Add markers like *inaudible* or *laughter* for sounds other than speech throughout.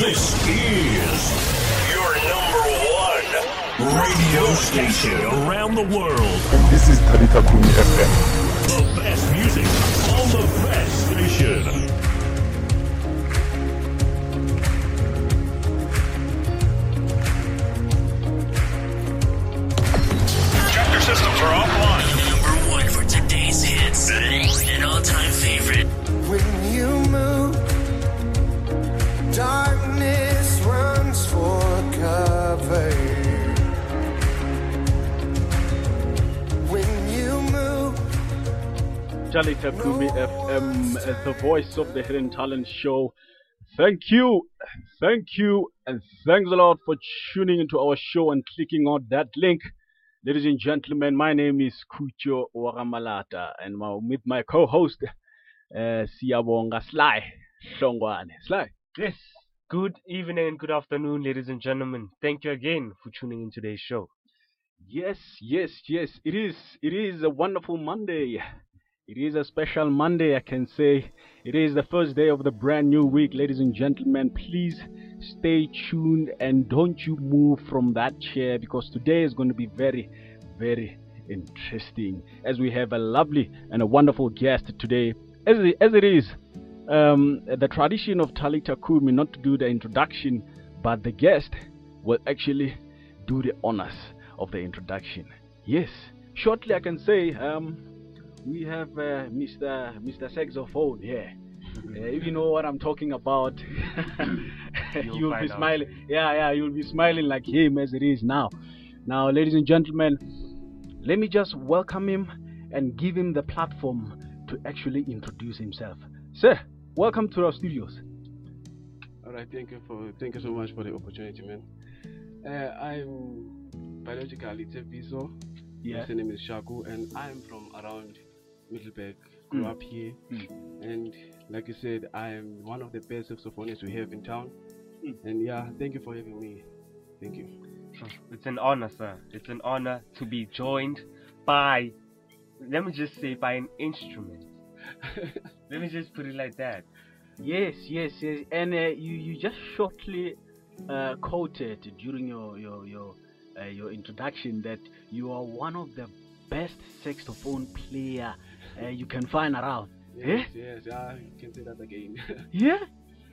This is your number one radio station around the world. This is Talita Kumi FM. The best music on the best station. Chapter systems are offline. Number one for today's hits. An all-time favorite. When you move, darkness Talita Kumi FM, uh, the voice of the Hidden Talent Show. Thank you, thank you, and thanks a lot for tuning into our show and clicking on that link. Ladies and gentlemen, my name is Kucho Waramalata, and my, with my co-host, uh, Siyabonga Sly Shongwane. Sly. Yes. Good evening and good afternoon, ladies and gentlemen. Thank you again for tuning in today's show. Yes, yes, yes. It is. It is a wonderful Monday. It is a special Monday, I can say. It is the first day of the brand new week, ladies and gentlemen. Please stay tuned and don't you move from that chair because today is going to be very, very interesting as we have a lovely and a wonderful guest today. As it, as it is, um, the tradition of Talita Kumi not to do the introduction, but the guest will actually do the honors of the introduction. Yes, shortly I can say um, we have uh, Mr. Mr. Saxophone here. Uh, if you know what I'm talking about, *laughs* You'll you'll be find out. smiling. Yeah, yeah, you'll be smiling like him as it is now. Now, ladies and gentlemen, let me just welcome him and give him the platform to actually introduce himself. Sir, welcome to our studios. All right, thank you for thank you so much for the opportunity, man. Uh, I'm biologically Tsepiso. Yeah. My name is Shaku, and I'm from around Middelburg. Grew Mm. up here, Mm. and like you said, I'm one of the best saxophonists we have in town. Mm. And yeah, thank you for having me. Thank you. It's an honor, sir. It's an honor to be joined by, let me just say, by an instrument. *laughs* let me just put it like that. Yes, yes, yes. And uh, you, you just shortly uh, quoted during your your your uh, your introduction that you are one of the best saxophone player uh, you can find around. Yes, yes, yeah, you can say that again. *laughs* Yeah.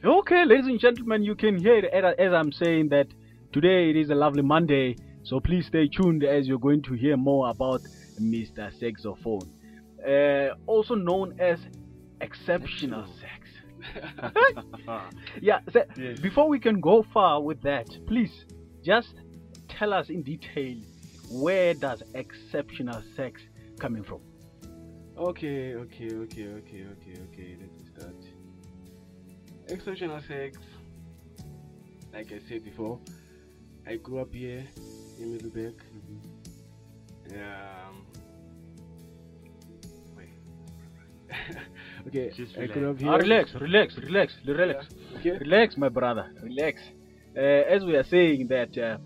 Okay, ladies and gentlemen, you can hear it as, as I'm saying that today it is a lovely Monday. So please stay tuned as you're going to hear more about Mr. Saxophone, uh, also known as Exceptional Sex. *laughs* yeah. So Yes. Before we can go far with that, please just tell us in detail where does Exceptional sex coming from? Okay, okay, okay, okay, okay, okay. Let's start. Exceptional sex. Like I said before, I grew up here in Middelburg. Um, wait. *laughs* okay, Just I grew up here. Ah, relax, relax, relax, relax. Okay. Relax, my brother. Relax. Uh, as we are saying that uh,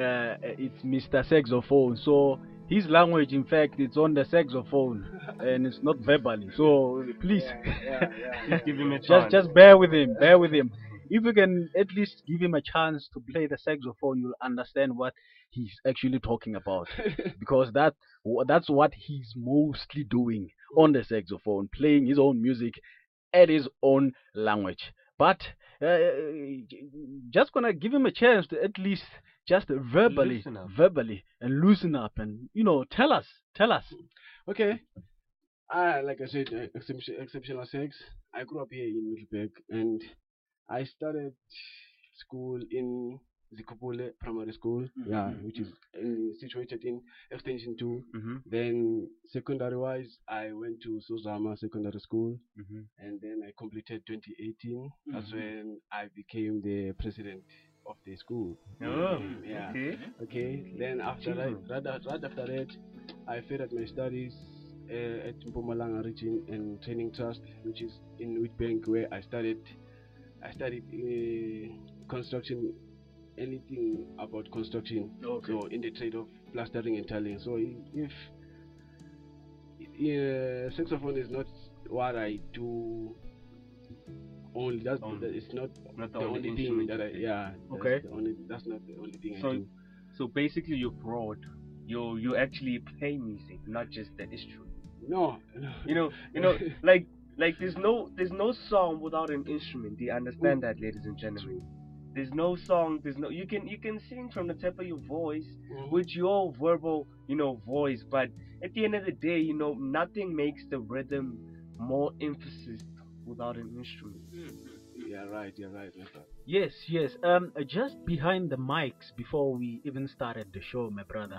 uh, it's Mr. Saxophone, so his language, in fact, it's on the saxophone and it's not verbally. So please, *laughs* Just give him a just chance. just bear with him. Bear with him. If you can at least give him a chance to play the saxophone, you'll understand what he's actually talking about *laughs* because that that's what he's mostly doing on the saxophone, playing his own music at his own language. But uh, just gonna give him a chance to at least just verbally, verbally, and loosen up, and you know, tell us, tell us. Okay. I, like I said, uh, exception, exceptional sex. I grew up here in Middelburg and I started school in Zikopule Primary School, yeah, which is in, situated in Extension 2. Mm-hmm. Then, secondary wise, I went to Sozama Secondary School Mm-hmm. and then I completed 2018. That's Mhm. when I became the president of the school. Oh, Yeah. okay. Okay, then after that, right, right after that, I furthered my studies uh, at Mpumalanga Regional Training Trust, which is in Witbank, where I studied. I studied uh, construction, anything about construction. Okay. So in the trade of plastering and tiling. So if uh, saxophone is not what I do only. That's Only. that- it's not, Not the, the, only, only thing that I yeah. Okay. The only that's not the only thing I So do. so basically you're broad. You you actually play music, not just the instrument. No, no. You know *laughs* you know like like there's no there's no song without an instrument. Do you understand that, ladies and gentlemen? There's no song. There's no you can you can sing from the top of your voice Mhm. with your verbal you know voice, but at the end of the day, you know nothing makes the rhythm more emphasis without an instrument. Yeah, right. You're right. my brother. Yes, yes. Um, just behind the mics before we even started the show, my brother,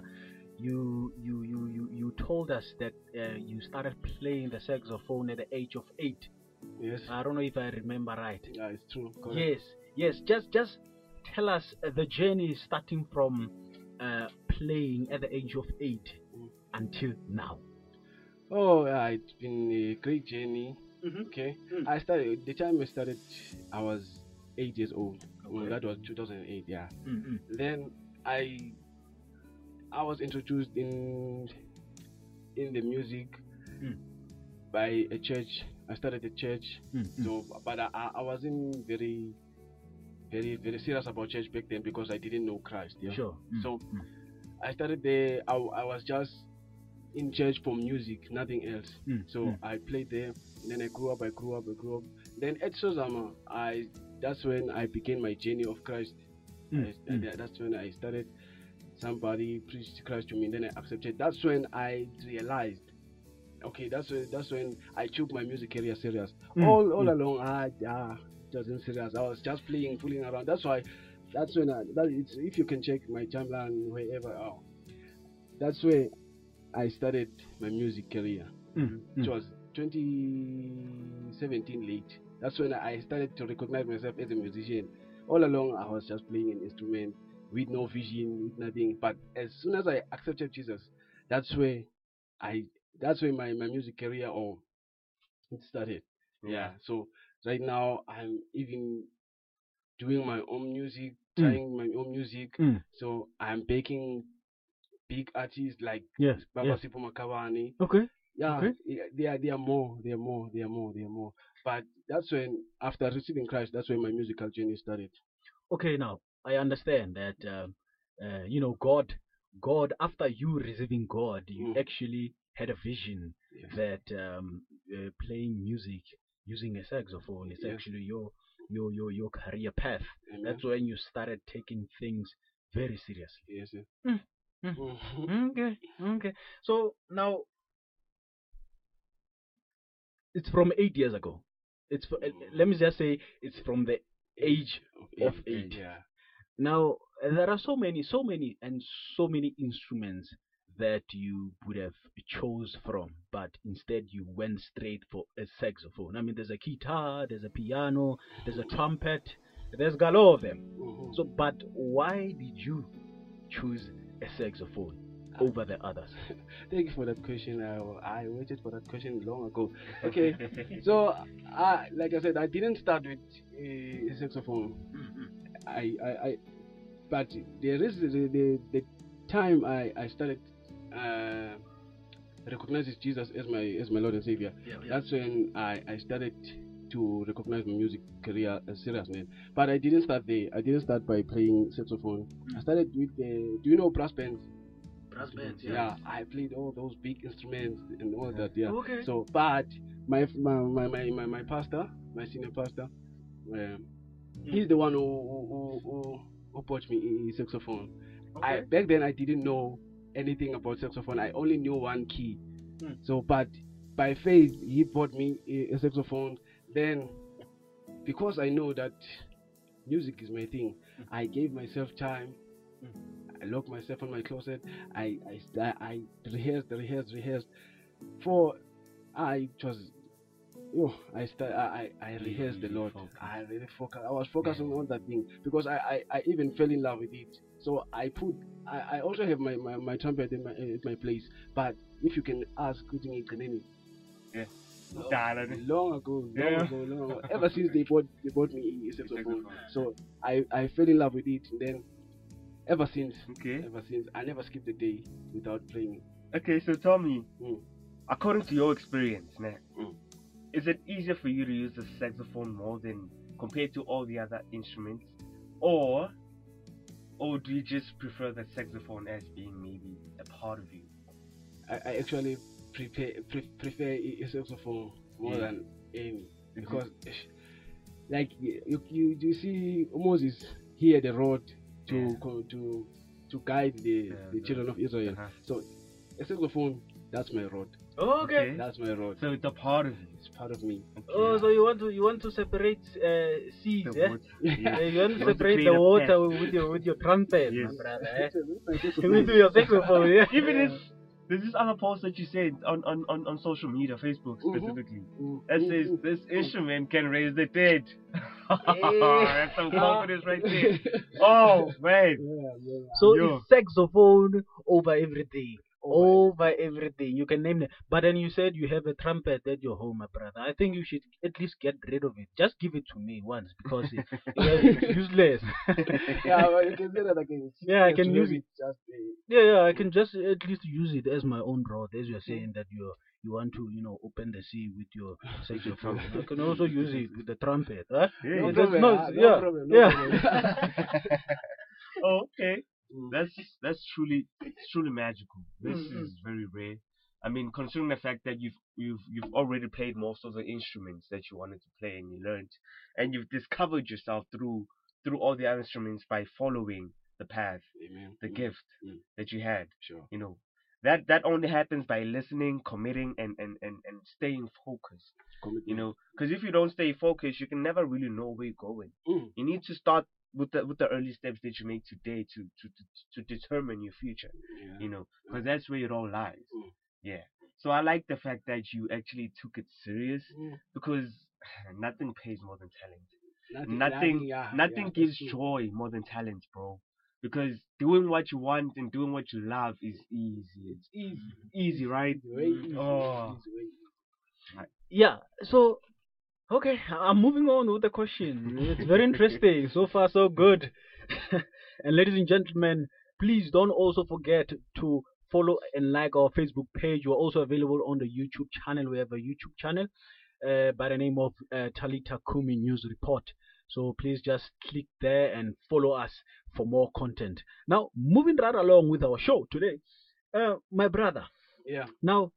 you you you you, you told us that uh, you started playing the saxophone at the age of eight. Yes. I don't know if I remember right. yeah, it's true. Correct. Yes, yes. Just just tell us uh, the journey starting from uh, playing at the age of eight Mm. until now. Oh, yeah, it's been a great journey. Mhm. Okay. Mm. I started the time I started. I was eight years old. Well, that was 2008. Yeah. Mm-mm. then I I was introduced in in the music Mm. by a church. I started a church, Mm-mm. so but I, I wasn't very very very serious about church back then because I didn't know Christ. Yeah. Sure. Mm, So. I started there. I, I was just in church for music, nothing else. Mm, So mm. I played there. Then I grew up. I grew up. I grew up. Then at Sozama, I that's when I began my journey of Christ. Mm, I, mm. that's when I started. Somebody preached Christ to me, and then I accepted. That's when I realized. Okay, that's when that's when I took my music career serious. Mm, all all mm. along, I ah, wasn't serious. I was just playing, fooling around. That's why. That's when I. That it's, if you can check my timeline wherever. Oh, that's where I started my music career. Mm, It was 2017 late. That's when I started to recognize myself as a musician. All along, I was just playing an instrument with no vision, with nothing. But as soon as I accepted Jesus, that's where I. That's where my, my music career or it started. Yeah. So right now I'm even doing my own music, Mm. trying my own music. Mm. So I'm backing big artists like Yes. Baba yes. Sipo Makawani. Okay. Yeah, Okay. yeah, they are they are more, they are more, they are more, they are more. But that's when after receiving Christ, that's when my musical journey started. okay now i understand that um, uh, you know god god after you receiving god you Mm. actually had a vision Yes. that um, uh, playing music using a saxophone is Yes. actually your your your your career path Amen. that's when you started taking things very seriously yes. yes. Mm, mm. Mhm. *laughs* okay okay so now it's from eight years ago it's for, uh, let me just say it's from the age of eight. Yeah. Now there are so many, so many, and so many instruments that you would have chose from, but instead you went straight for a saxophone. I mean, there's a guitar, there's a piano, there's a trumpet, there's galore of them. Mhm. So, but why did you choose a saxophone over the others? *laughs* Thank you for that question. I, I waited for that question long ago. Okay, *laughs* so I, like I said, I didn't start with a, a saxophone. Mm-hmm. I, I, I, but there is the, the, the time I, I started uh, recognizing Jesus as my as my Lord and Savior. Yeah, yeah. That's when I, I started to recognize my music career as seriously. But I didn't start there. I didn't start by playing saxophone. I mm-hmm. started with the. Do you know brass bands? Brass bands, Yeah, I played all those big instruments and all that. Yeah. Okay. So, but my my my my, my, pastor, my senior pastor, um, he's the one who who, who, who, bought me a saxophone. I back then I didn't know anything about saxophone. I only knew one key. Hmm. So, but by faith, he bought me a, a saxophone. Then, because I know that music is my thing, I gave myself time. I locked myself in my closet. I I I rehearsed, rehearsed, rehearsed. For I was, yo, I sta- I I rehearsed a lot. I really focused. I was focusing on that thing because I, I I even fell in love with it. So I put. I, I also have my, my, my trumpet in my at my place. But if you can ask, Kuting Kaneni. Yeah. Long, long ago, long Yeah. ago, long ago. *laughs* Ever since they bought they bought me a saxophone, so I I fell in love with it. And then ever since, Okay. ever since, I never skipped a day without playing. Okay, so tell me, Mm. according to your experience, man, Mm. is it easier for you to use the saxophone more than compared to all the other instruments, or or do you just prefer the saxophone as being maybe a part of you? I, I actually prepare, pre- prefer a saxophone more Yeah. than any because, eh, like you, you, you see Moses here the road to Yeah. co- to to guide the, Yeah, the the- children of Israel. Uh-huh. So a saxophone, that's my road. Okay. That's my road. So it's a part of you. It's part of me. Oh, so you want to you want to separate uh, seas, The water. *laughs* Uh, Yeah. you want to You want to separate the water path. with your with your trumpet, Yes. my brother. Eh? *laughs* *laughs* With your saxophone, yeah. Even if there's this other post that you said on, on, on, on social media, Facebook Mhm. specifically, Mm, that says mm, this instrument can raise the dead. That's some *laughs* confidence right there. *laughs* Oh man. Yeah, yeah. So Yo. it's saxophone over everything. Over Over everything. You can name it. But then you said you have a trumpet at your home, my brother. I think you should at least get rid of it. Just give it to me once because it, *laughs* it's useless. yeah, well, you can say that again. Yeah, I can use it. Just uh, yeah, yeah, I can just at least use it as my own rod, as you're saying that you you want to, you know, open the sea with your saxophone. *laughs* I can also use it with the trumpet. Huh? Yeah, no problem. not- ah, no yeah, problem. No yeah. Oh, *laughs* okay. Mm. That's that's truly it's truly magical. This Mm, is very rare. I mean, considering the fact that you've you've you've already played most of the instruments that you wanted to play and you learned, and you've discovered yourself through through all the other instruments by following the path, Amen. the Mm, gift mm. that you had. Sure. You know, that that only happens by listening, committing, and and and, and staying focused. Commitment. You know, because if you don't stay focused, you can never really know where you're going. Mm. You need to start with the with the early steps that you make today to to to, to determine your future. Yeah. You know, because that's where it all lies. Mm. Yeah. So I like the fact that you actually took it serious Mm. because *sighs* nothing pays more than talent. Nothing, Nothing yeah, nothing yeah, gives joy more than talent, bro. Because doing what you want and doing what you love is easy. It's easy, easy, right? Easy. Oh. Easy. Yeah. So, okay, I'm moving on with the question. It's very interesting. So far, so good. *laughs* and ladies and gentlemen, please don't also forget to follow and like our Facebook page. We're also available on the YouTube channel. We have a YouTube channel uh, by the name of uh, Talita Kumi News Report. So please just click there and follow us for more content. Now, moving right along with our show today, uh, my brother. Yeah. Now,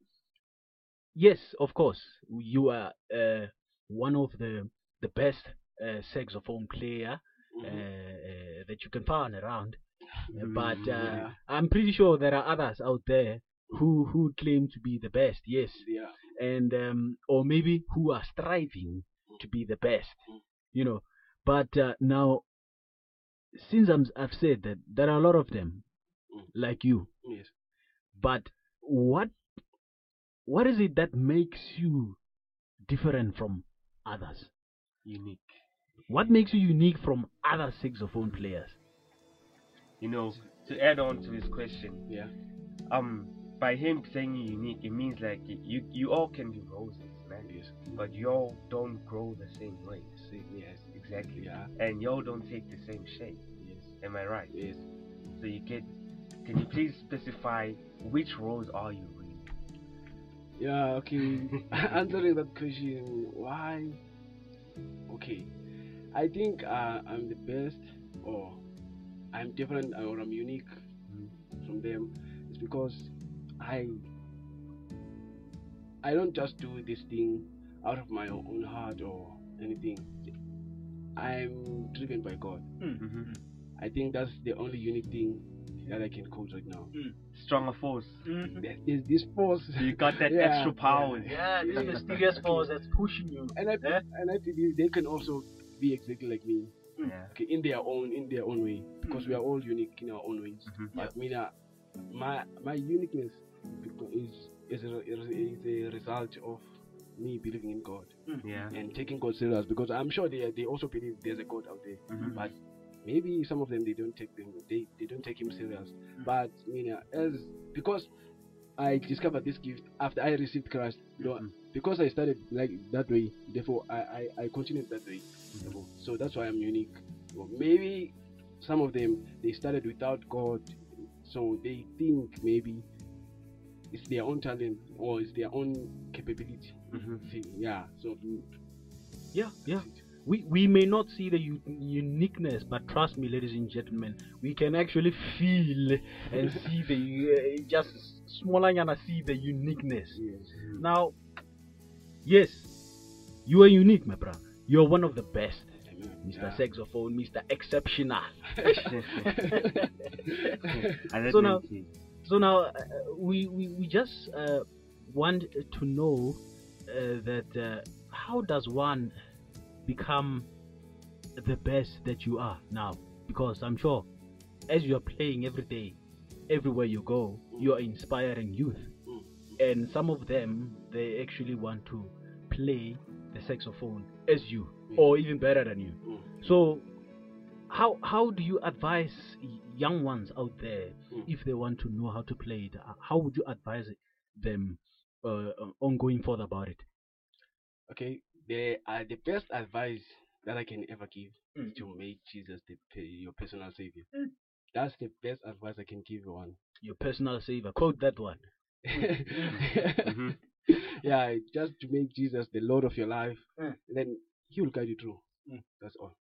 yes, of course, you are uh, one of the the best uh, saxophone player uh, uh, that you can find around. Uh, But uh, Yeah. I'm pretty sure there are others out there who who claim to be the best. Yes, Yeah. and um, or maybe who are striving to be the best. You know, but uh, now since I'm, I've said that there are a lot of them Mm. like you. Yes. But what what is it that makes you different from others? Unique. What makes you unique from other saxophone players? You know, to add on to his question, Yeah. um, by him saying you're unique, it means like you you all can be roses, man. Yes. But y'all don't grow the same way. See, yes. Exactly. Yeah. And y'all don't take the same shape. Yes. Am I right? Yes. So you get. Can you please specify which roles are you really? Yeah. Okay. *laughs* Answering that question, why? Okay. I think uh, I'm the best, or I'm different, or I'm unique from them. It's because I I don't just do this thing out of my own heart or anything. I'm driven by God. Mm-hmm. I think that's the only unique thing that I can quote right now. Stronger force. There- There's this force. You got that *laughs* Yeah, extra power. Yeah, this mysterious force that's pushing you. and I Yeah. and I believe they can also be exactly like me. Yeah. Okay, in their own in their own way because we are all unique in our own ways. Mhm. But me, uh, my my uniqueness is is a, is a result of me believing in God Yeah. and taking God serious because I'm sure they they also believe there's a God out there. Mhm. But maybe some of them they don't take them they, they don't take him serious. But me, uh, as because I discovered this gift after I received Christ. you know, Mhm. because I started like that way, therefore I, I, I continued that way. Therefore, So that's why I'm unique. Well, maybe some of them they started without God, so they think maybe it's their own talent or it's their own capability. Mhm. See, yeah. So Yeah, yeah. We we may not see the u- uniqueness, but trust me, ladies and gentlemen, we can actually feel and *laughs* see the uh, just smaller and see the uniqueness. yes. Now, yes, you are unique, my brother. You are one of the best, Mr. Yeah. Saxophone, Mr. Exceptional. *laughs* *laughs* So now- definitely- So now uh, we, we we just uh, want to know uh, that uh, how does one become the best that you are now? Because I'm sure as you are playing every day, everywhere you go, you are inspiring youth, and some of them they actually want to play the saxophone as you, or even better than you. Mm. So how how do you advise young ones out there Mm. if they want to know how to play it? uh, How would you advise them uh, on going further about it? Okay, the uh, the best advice that I can ever give Mm. is to make Jesus the, your personal savior. That's the best advice I can give you one. Your personal savior. Quote that one. *laughs* Mhm. Yeah, just to make Jesus the Lord of your life, Mm. then He will guide you through. Mm. That's all.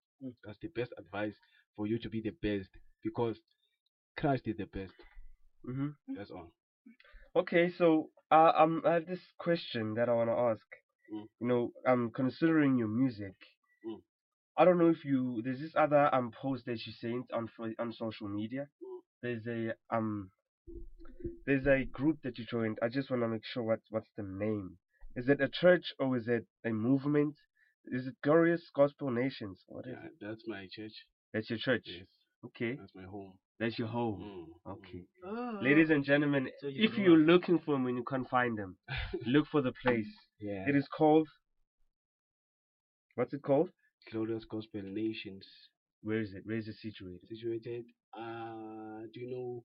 That's the best advice for you to be the best because Christ is the best. Mhm. That's all. Okay, so uh, um, I have this question that I want to ask. Mm. You know, um, considering your music, Mm. I don't know if you there's this other um post that you sent on on social media. Mm. There's a um there's a group that you joined. I just want to make sure what what's the name. Is it a church or is it a movement? Is it Glorious Gospel Nations? What is Yeah, it? that's my church. That's your church. Yes, Okay, that's my home. that's your home. Mm. Okay. Ah. Ladies and gentlemen, So you if you're up. looking for them and you can't find them, *laughs* look for the place. Yeah. It is called. What's it called? Glorious Gospel Nations Where is it? Where is it situated? situated. Uh, do you know?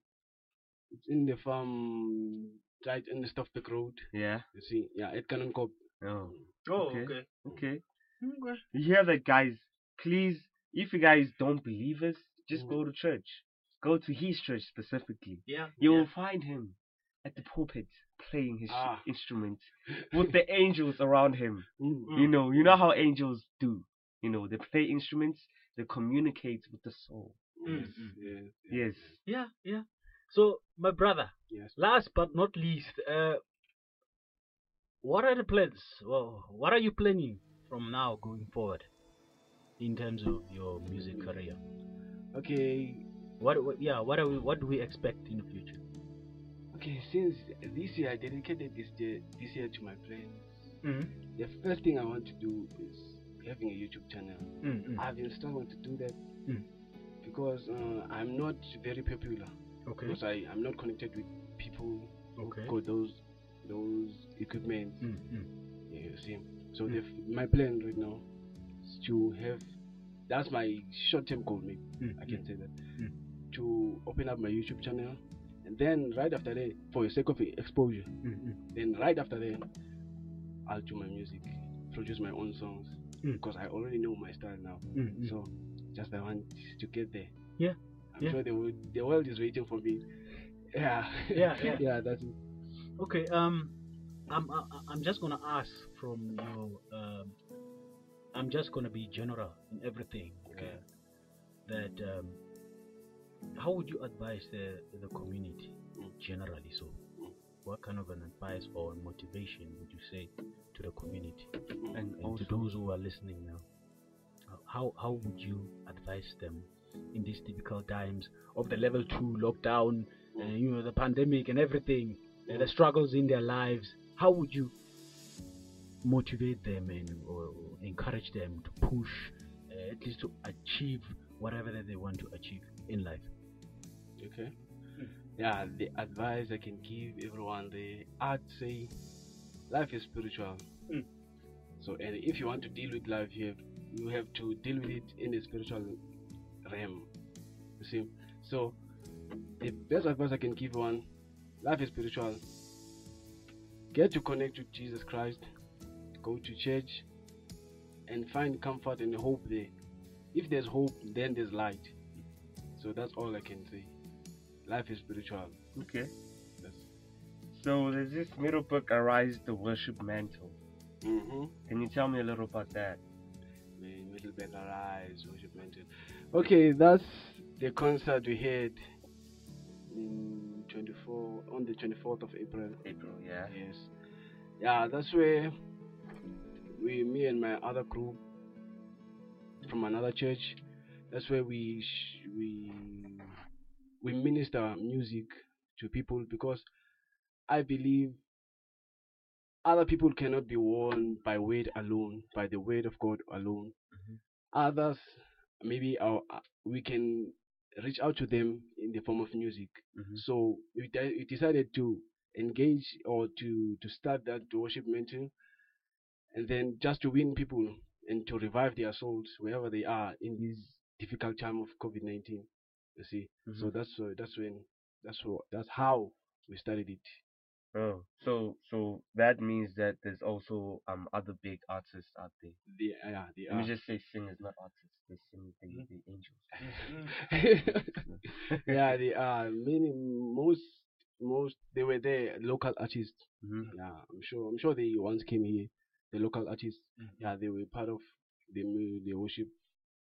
It's in the farm, right in the Stoffbeck Road. Yeah. You see, yeah, it can't go. Oh. Oh, Okay. okay. Okay. Okay. You hear that, guys? Please, if you guys don't believe us, just Mhm. go to church. Go to his church specifically. Yeah. You yeah. will find him at the pulpit playing his Ah. instrument *laughs* with the angels around him. Mm. You know, you know how angels do. You know, they play instruments, they communicate with the soul. Mm, mm. Yes. Yeah, yeah. So, my brother, yes. last but not least, uh, what are the plans? Well, what are you planning from now going forward in terms of your music career? Okay, What, what yeah, what are we, what do we expect in the future? okay. Since this year I dedicated this year, this year to my friends. Mm-hmm. The first thing I want to do is having a YouTube channel. Mm-hmm. I've been struggling to do that Mm. because uh, I'm not very popular. Okay. Because I I'm not connected with people who Okay. got those those equipment. Mm-hmm. Yeah, you see. So Mm. the f- my plan right now is to have that's my short-term goal, maybe Mm, I can say that Mm. to open up my YouTube channel, and then right after that, for the sake of exposure, Mm-hmm. then right after that, I'll do my music, produce my own songs because I already know my style now. So just I want to get there. Yeah, I'm yeah. sure the wo- the world is waiting for me. Yeah, Yeah, yeah. *laughs* yeah. That's it. Okay. Um, I'm I- I'm just gonna ask from you. um, I'm just gonna be general in everything. Okay. uh, that um, how would you advise the the community Mm. generally? So, Mm. what kind of an advice or motivation would you say to the community Mm. And and also, to those who are listening now? How how would you advise them in these difficult times of the level two lockdown, uh, you know, the pandemic and everything, uh, the struggles in their lives? How would you motivate them and or, encourage them to push, uh, at least to achieve whatever that they want to achieve in life? Okay. Yeah, the advice I can give everyone, the I'd say, life is spiritual. Mm. So, and if you want to deal with life, you have you have to deal with it in the spiritual realm. You see. So, the best advice I can give one, life is spiritual. Get to connect with Jesus Christ. Go to church, and find comfort and hope there. If there's hope, then there's light. So that's all I can say. Life is spiritual. okay. That's So there's this middle book, Arise the Worship Mantle. Mm-hmm. Can you tell me a little about that? Middle Bed Arise, Worship Mantle. Okay, that's the concert we had in 24 on the 24th of April. April, yeah. Yes. Yeah, that's where we, me and my other group from another church, that's where we sh- we we minister music to people because I believe other people cannot be won by word alone, by the word of God alone. Mm-hmm. Others, maybe our, we can reach out to them in the form of music. Mhm. So we, de- we decided to engage or to to start that worship and then just to win people and to revive their souls wherever they are in this difficult time of COVID nineteen. You see, so Mhm. that's uh, that's when that's what that's how we started it. Oh, so so that means that there's also um other big artists out there. The uh, yeah, the Let me uh, just say singers, not artists. They sing the, the angels. *laughs* yeah, they are many most most they were there local artists. Mhm. Yeah, I'm sure I'm sure they once came here. The local artists. Yeah, they were part of the the worship.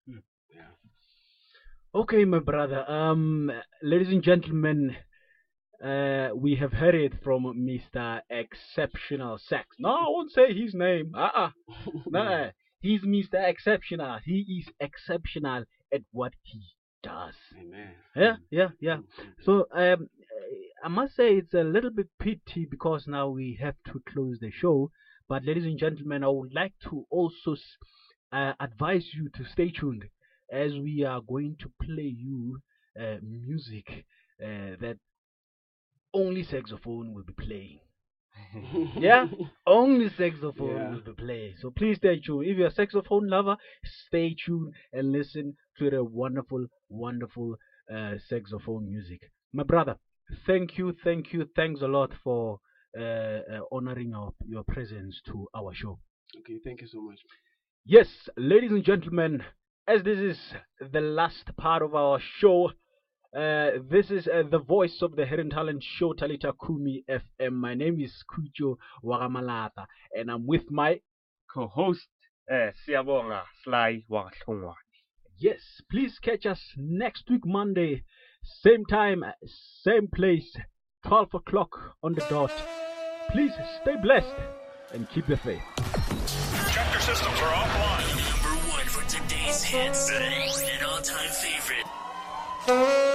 Yeah. Okay, my brother. Um, ladies and gentlemen, uh, we have heard it from Mr. Exceptional Sex. No, I won't say his name. Uh-uh. *laughs* No, he's Mr. Exceptional. He is exceptional at what he does. Amen. Yeah, yeah, yeah. So um, I must say it's a little bit pity because now we have to close the show. But ladies and gentlemen, I would like to also uh, advise you to stay tuned as we are going to play you uh, music uh, that only saxophone will be playing. *laughs* Yeah, only saxophone Yeah. will be playing. So please stay tuned. If you're a saxophone lover, stay tuned and listen to the wonderful, wonderful uh, saxophone music. My brother, thank you, thank you, thanks a lot for uh, uh, honoring our, your presence to our show. Okay, thank you so much. Yes, ladies and gentlemen, as this is the last part of our show, uh, this is uh, the voice of the Hidden Talent Show, Talita Kumi FM. My name is Kujo Waramalata, and I'm with my Co-host, uh, Siyabonga Sly Wakahlongwane. yes. Please catch us next week, Monday, same time, same place, 12 o'clock on the dot. Please stay blessed and keep the faith. Chapter systems are offline. Number one for today's hits. An all-time favorite. Oh